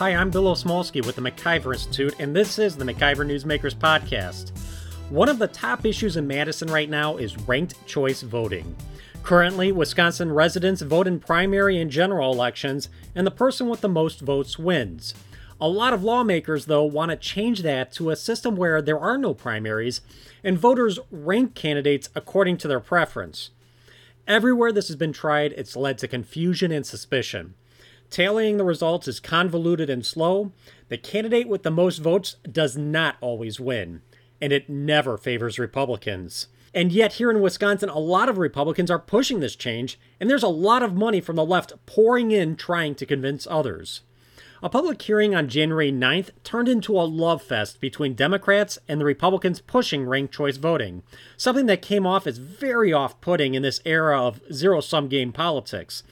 Hi, I'm Bill Osmulski with the MacIver Institute, and this is the MacIver Newsmakers Podcast. One of the top issues in Madison right now is ranked choice voting. Currently, Wisconsin residents vote in primary and general elections, and the person with the most votes wins. A lot of lawmakers, though, want to change that to a system where there are no primaries and voters rank candidates according to their preference. Everywhere this has been tried, it's led to confusion and suspicion. Tallying the results is convoluted and slow. The candidate with the most votes does not always win, and it never favors Republicans. And yet, here in Wisconsin, a lot of Republicans are pushing this change, and there's a lot of money from the left pouring in trying to convince others. A public hearing on January 9th turned into a love fest between Democrats and the Republicans pushing ranked choice voting, something that came off as very off putting in this era of zero sum game politics.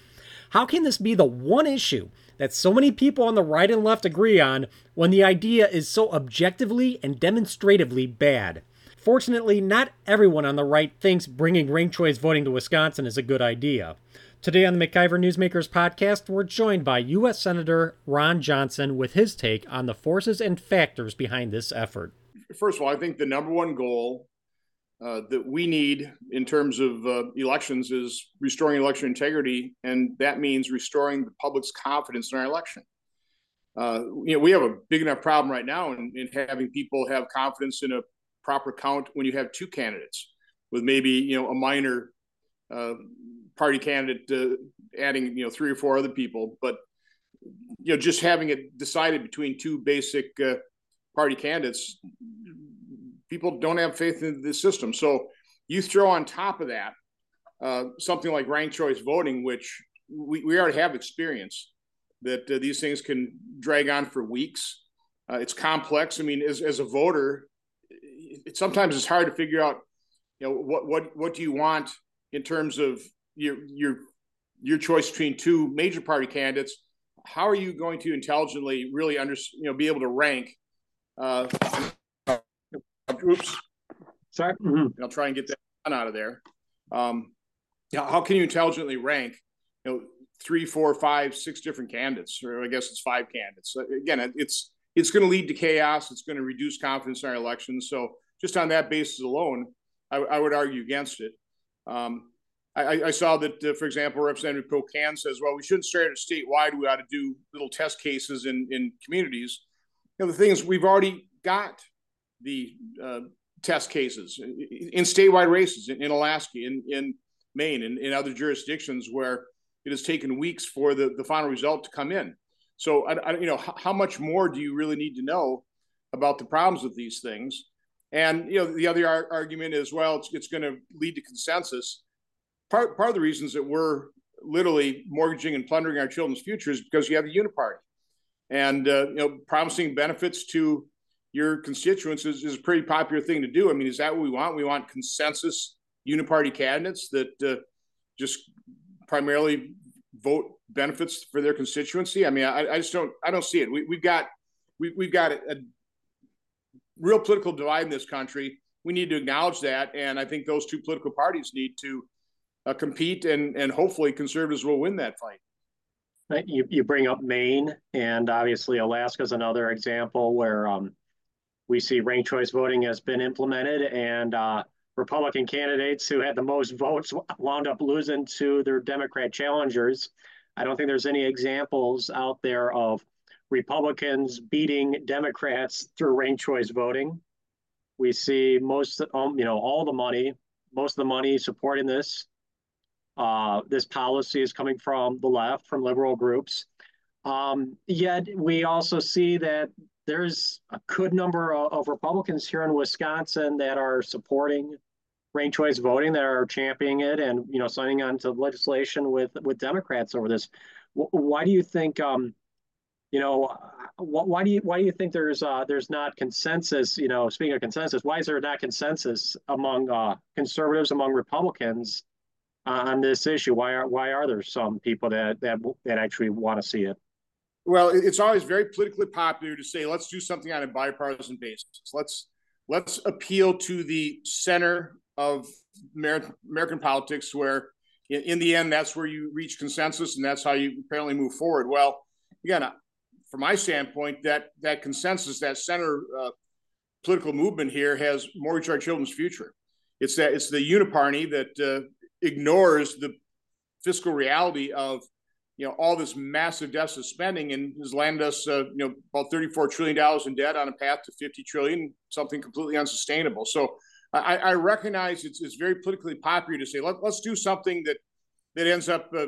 How can this be the one issue that so many people on the right and left agree on when the idea is so objectively and demonstratively bad? Fortunately, not everyone on the right thinks bringing ranked choice voting to Wisconsin is a good idea. Today on the MacIver Newsmakers podcast, we're joined by U.S. Senator Ron Johnson with his take on the forces and factors behind this effort. First of all, I think the number one goal uh, that we need in terms of uh, elections is restoring election integrity, and that means restoring the public's confidence in our election. Uh, you know, we have a big enough problem right now in, in having people have confidence in a proper count when you have two candidates with maybe you know a minor uh, party candidate uh, adding you know three or four other people, but you know just having it decided between two basic party candidates, people don't have faith in the system. So you throw on top of that uh, something like ranked choice voting, which we, we already have experience that uh, these things can drag on for weeks. Uh, it's complex. I mean, as, as a voter, it, sometimes it's hard to figure out, you know, what what what do you want in terms of your your your choice between two major party candidates. How are you going to intelligently really under you know be able to rank? Uh, oops, sorry. Mm-hmm. I'll try and get that out of there. Um, how can you intelligently rank? You know, three, four, five, six different candidates, or I guess it's five candidates. Again, it's it's going to lead to chaos. It's going to reduce confidence in our elections. So just on that basis alone, I, I would argue against it. Um, I, I, saw that, uh, for example, Representative Pocan says, well, we shouldn't start at statewide. We ought to do little test cases in, in communities. You know, the thing is, we've already got the uh, test cases in statewide races in, in Alaska, in, in Maine, and in other jurisdictions where it has taken weeks for the, the final result to come in. So, I, I, you know, how, how much more do you really need to know about the problems with these things? And you know, the other ar- argument is, well, it's, it's going to lead to consensus. Part part of the reasons that we're literally mortgaging and plundering our children's future is because you have the uniparty, and uh, you know, promising benefits to your constituents is, is a pretty popular thing to do. I mean, is that what we want? We want consensus uniparty candidates that uh, just primarily vote benefits for their constituency. I mean, I, I just don't I don't see it. We, have got we, we've got a, a real political divide in this country. We need to acknowledge that, and I think those two political parties need to uh, compete, and and hopefully conservatives will win that fight. You you bring up Maine, and obviously Alaska is another example where um, we see ranked choice voting has been implemented, and uh, Republican candidates who had the most votes wound up losing to their Democrat challengers. I don't think there's any examples out there of Republicans beating Democrats through ranked choice voting. We see most, um, you know, all the money, most of the money supporting this. Uh, this policy is coming from the left, from liberal groups. Um, yet we also see that there's a good number of, of, Republicans here in Wisconsin that are supporting ranked choice voting, that are championing it, and you know, signing on to legislation with with Democrats over this. Why do you think? Um, you know, why do you why do you think there's uh, there's not consensus? You know, speaking of consensus, why is there not consensus among uh, conservatives, among Republicans, uh, on this issue? Why are why are there some people that that that actually want to see it? Well, it's always very politically popular to say let's do something on a bipartisan basis. Let's let's appeal to the center of American, politics, where in, in the end that's where you reach consensus and that's how you apparently move forward. Well, again, from my standpoint, that that consensus, that center uh, political movement here has mortgaged our children's future. It's that it's the uniparty that uh, ignores the fiscal reality of you know all this massive deficit spending and has landed us uh, you know about 34 trillion dollars in debt on a path to 50 trillion something completely unsustainable. So i, I recognize it's, it's very politically popular to say Let, us do something that that ends up uh,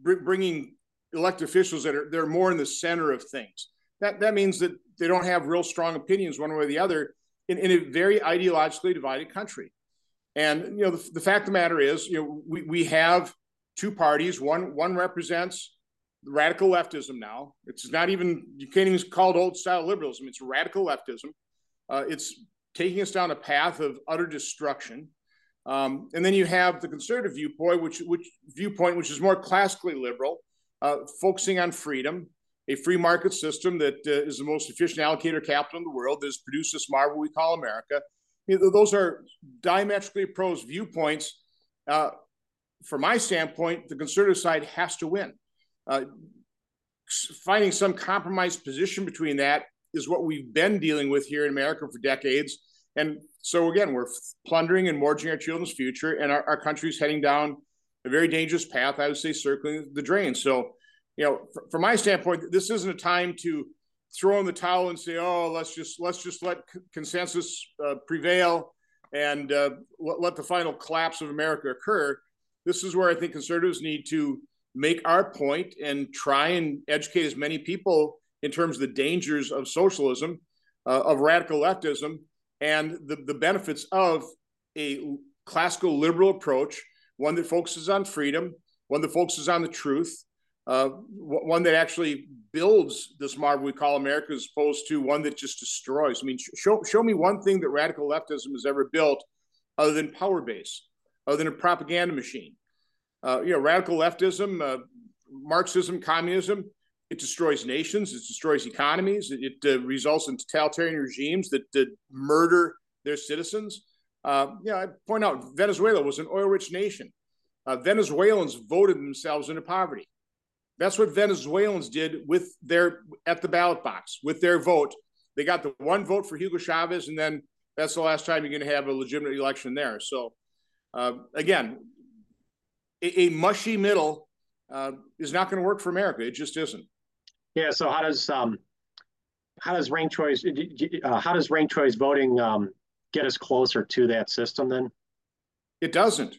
br- bringing elected officials that are they're more in the center of things. That that means that they don't have real strong opinions one way or the other in, in a very ideologically divided country. And you know the, the fact of the matter is you know we, we have two parties. One one represents radical leftism now. It's not even you can't even call it old style liberalism. It's radical leftism. Uh, it's taking us down a path of utter destruction. Um, and then you have the conservative viewpoint, which which viewpoint which is more classically liberal, uh, focusing on freedom, a free market system that uh, is the most efficient allocator of capital in the world that has produced this marvel we call America. You know, those are diametrically opposed viewpoints. Uh, from my standpoint, the conservative side has to win. Uh, finding some compromise position between that is what we've been dealing with here in America for decades. And so, again, we're plundering and mortgaging our children's future, and our, our country's heading down a very dangerous path, I would say, circling the drain. So, you know, from my standpoint, this isn't a time to throw in the towel and say, "Oh, let's just let's just let consensus uh, prevail and uh, let the final collapse of America occur." This is where I think conservatives need to make our point and try and educate as many people in terms of the dangers of socialism, uh, of radical leftism, and the, the benefits of a classical liberal approach, one that focuses on freedom, one that focuses on the truth, uh, one that actually builds this marvel we call America as opposed to one that just destroys. I mean, show, show me one thing that radical leftism has ever built other than power base than a propaganda machine. Uh, you know, radical leftism, uh, Marxism, communism, it destroys nations, it destroys economies, it, it uh, results in totalitarian regimes that, that murder their citizens. Uh, you know, I point out Venezuela was an oil-rich nation. Uh, Venezuelans voted themselves into poverty. That's what Venezuelans did with their at the ballot box with their vote. They got the one vote for Hugo Chavez, and then that's the last time you're going to have a legitimate election there. So uh, again, a, a, mushy middle uh, is not going to work for America. It just isn't. Yeah. So how does um, how does ranked choice uh, how does ranked choice voting um, get us closer to that system? Then it doesn't.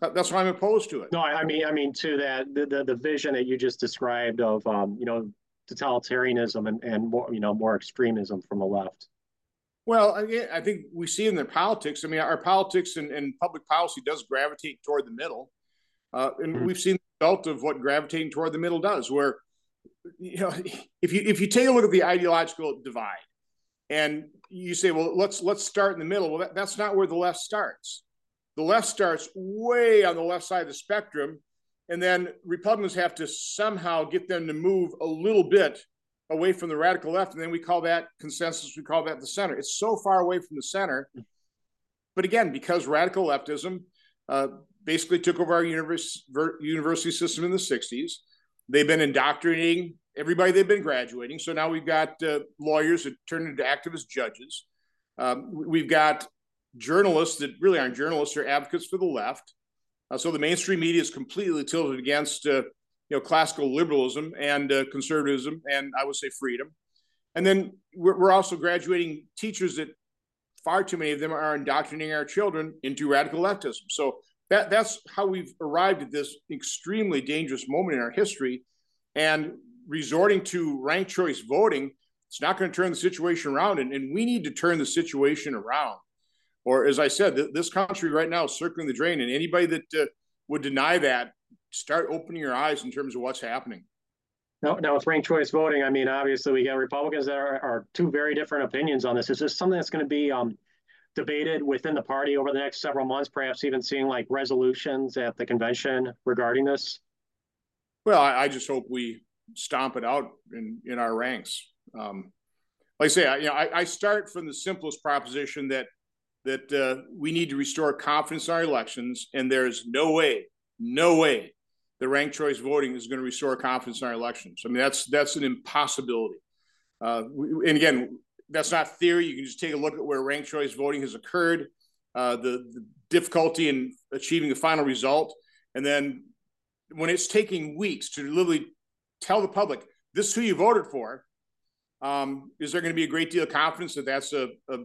That's why I'm opposed to it. No, I mean, I mean to that the the, the vision that you just described of um, you know totalitarianism and and more you know more extremism from the left. Well, I think we see in the politics. I mean, our politics and, and public policy does gravitate toward the middle, uh, and mm-hmm. we've seen the result of what gravitating toward the middle does. Where, you know, if you if you take a look at the ideological divide, and you say, well, let's let's start in the middle. Well, that, that's not where the left starts. The left starts way on the left side of the spectrum, and then Republicans have to somehow get them to move a little bit away from the radical left, and then we call that consensus. We call that the center. It's so far away from the center. But again, because radical leftism uh, basically took over our university system in the '60s, they've been indoctrinating everybody they've been graduating. So now we've got uh, lawyers that turn into activist judges. Um, we've got journalists that really aren't journalists; they're advocates for the left. Uh, so the mainstream media is completely tilted against uh, you know classical liberalism and uh, conservatism and I would say freedom. And then we're, we're also graduating teachers that far too many of them are indoctrinating our children into radical leftism. So that that's how we've arrived at this extremely dangerous moment in our history, and resorting to ranked choice voting. It's not going to turn the situation around, and, and we need to turn the situation around. Or, as I said, th- this country right now is circling the drain, and anybody that uh, would deny that start opening your eyes in terms of what's happening. Now, now with ranked choice voting, I mean, obviously we got Republicans that are, are two very different opinions on this. Is this something that's going to be um, debated within the party over the next several months, perhaps even seeing like resolutions at the convention regarding this? Well, I, I just hope we stomp it out in, in our ranks. Um, like I say, I, you know, I, I, start from the simplest proposition that that uh, we need to restore confidence in our elections, and there's no way no way that ranked choice voting is going to restore confidence in our elections. I mean, that's that's an impossibility. Uh, and again, that's not theory. You can just take a look at where ranked choice voting has occurred, uh, the, the difficulty in achieving the final result, and then when it's taking weeks to literally tell the public this is who you voted for, um, is there going to be a great deal of confidence that that's a, a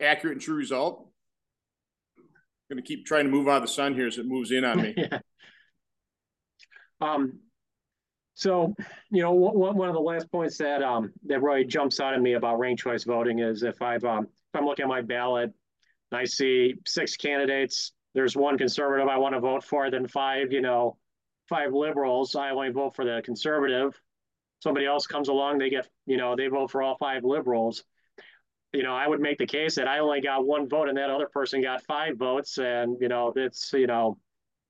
accurate and true result? I'm going to keep trying to move out of the sun here as it moves in on me. yeah. Um, so, you know, one, of the last points that um, that really jumps out at me about ranked choice voting is if I've um, if I'm looking at my ballot, I see six candidates. There's one conservative I want to vote for, then five, you know, five liberals. I only vote for the conservative. Somebody else comes along, they get, you know, they vote for all five liberals. You know, I would make the case that I only got one vote and that other person got five votes, and you know, it's you know,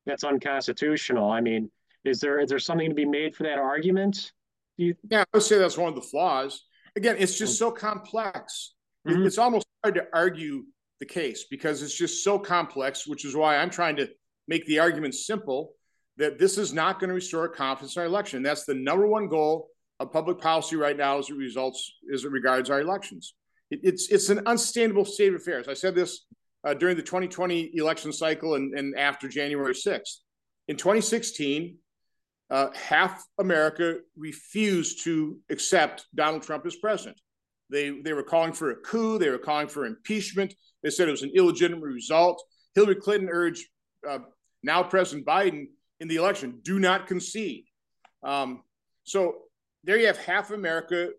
that's unconstitutional. I mean, is there is there something to be made for that argument? You... Yeah, I would say that's one of the flaws. Again, it's just mm. so complex. Mm-hmm. It's almost hard to argue the case because it's just so complex, which is why I'm trying to make the argument simple that this is not going to restore confidence in our election. That's the number one goal of public policy right now as it results as it regards our elections. It, it's it's an unsustainable state of affairs. I said this uh, during the 2020 election cycle and, and after January 6th. In 2016, uh, half America refused to accept Donald Trump as president. They, they were calling for a coup. They were calling for impeachment. They said it was an illegitimate result. Hillary Clinton urged uh, now President Biden in the election do not concede. Um, so there you have half America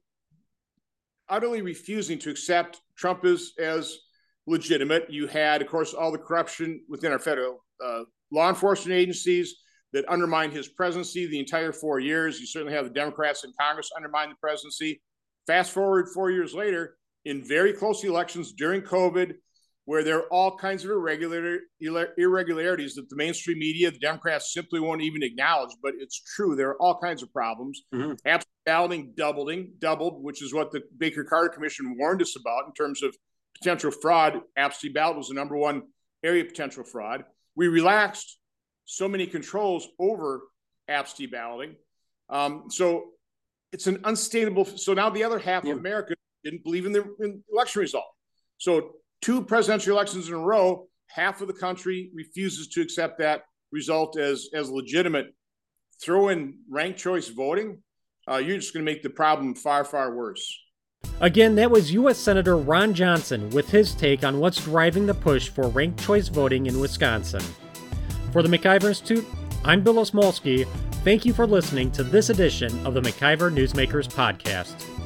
utterly refusing to accept Trump as, as legitimate. You had, of course, all the corruption within our federal uh, law enforcement agencies that undermined his presidency the entire four years. You certainly have the Democrats in Congress undermine the presidency. Fast forward four years later, in very close elections during COVID, where there are all kinds of irregular, irregularities that the mainstream media, the Democrats simply won't even acknowledge, but it's true. There are all kinds of problems. Mm-hmm. Absentee balloting doubling, doubled, which is what the Baker Carter Commission warned us about in terms of potential fraud. Absentee ballot was the number one area of potential fraud. We relaxed so many controls over absentee balloting. Um, so it's an unsustainable. So now the other half yeah. of America didn't believe in the in election result. So two presidential elections in a row, half of the country refuses to accept that result as as legitimate. Throw in ranked choice voting, uh, you're just going to make the problem far far worse. Again, that was U.S. Senator Ron Johnson with his take on what's driving the push for ranked choice voting in Wisconsin. For the MacIver Institute, I'm Bill Osmulski. Thank you for listening to this edition of the MacIver Newsmakers Podcast.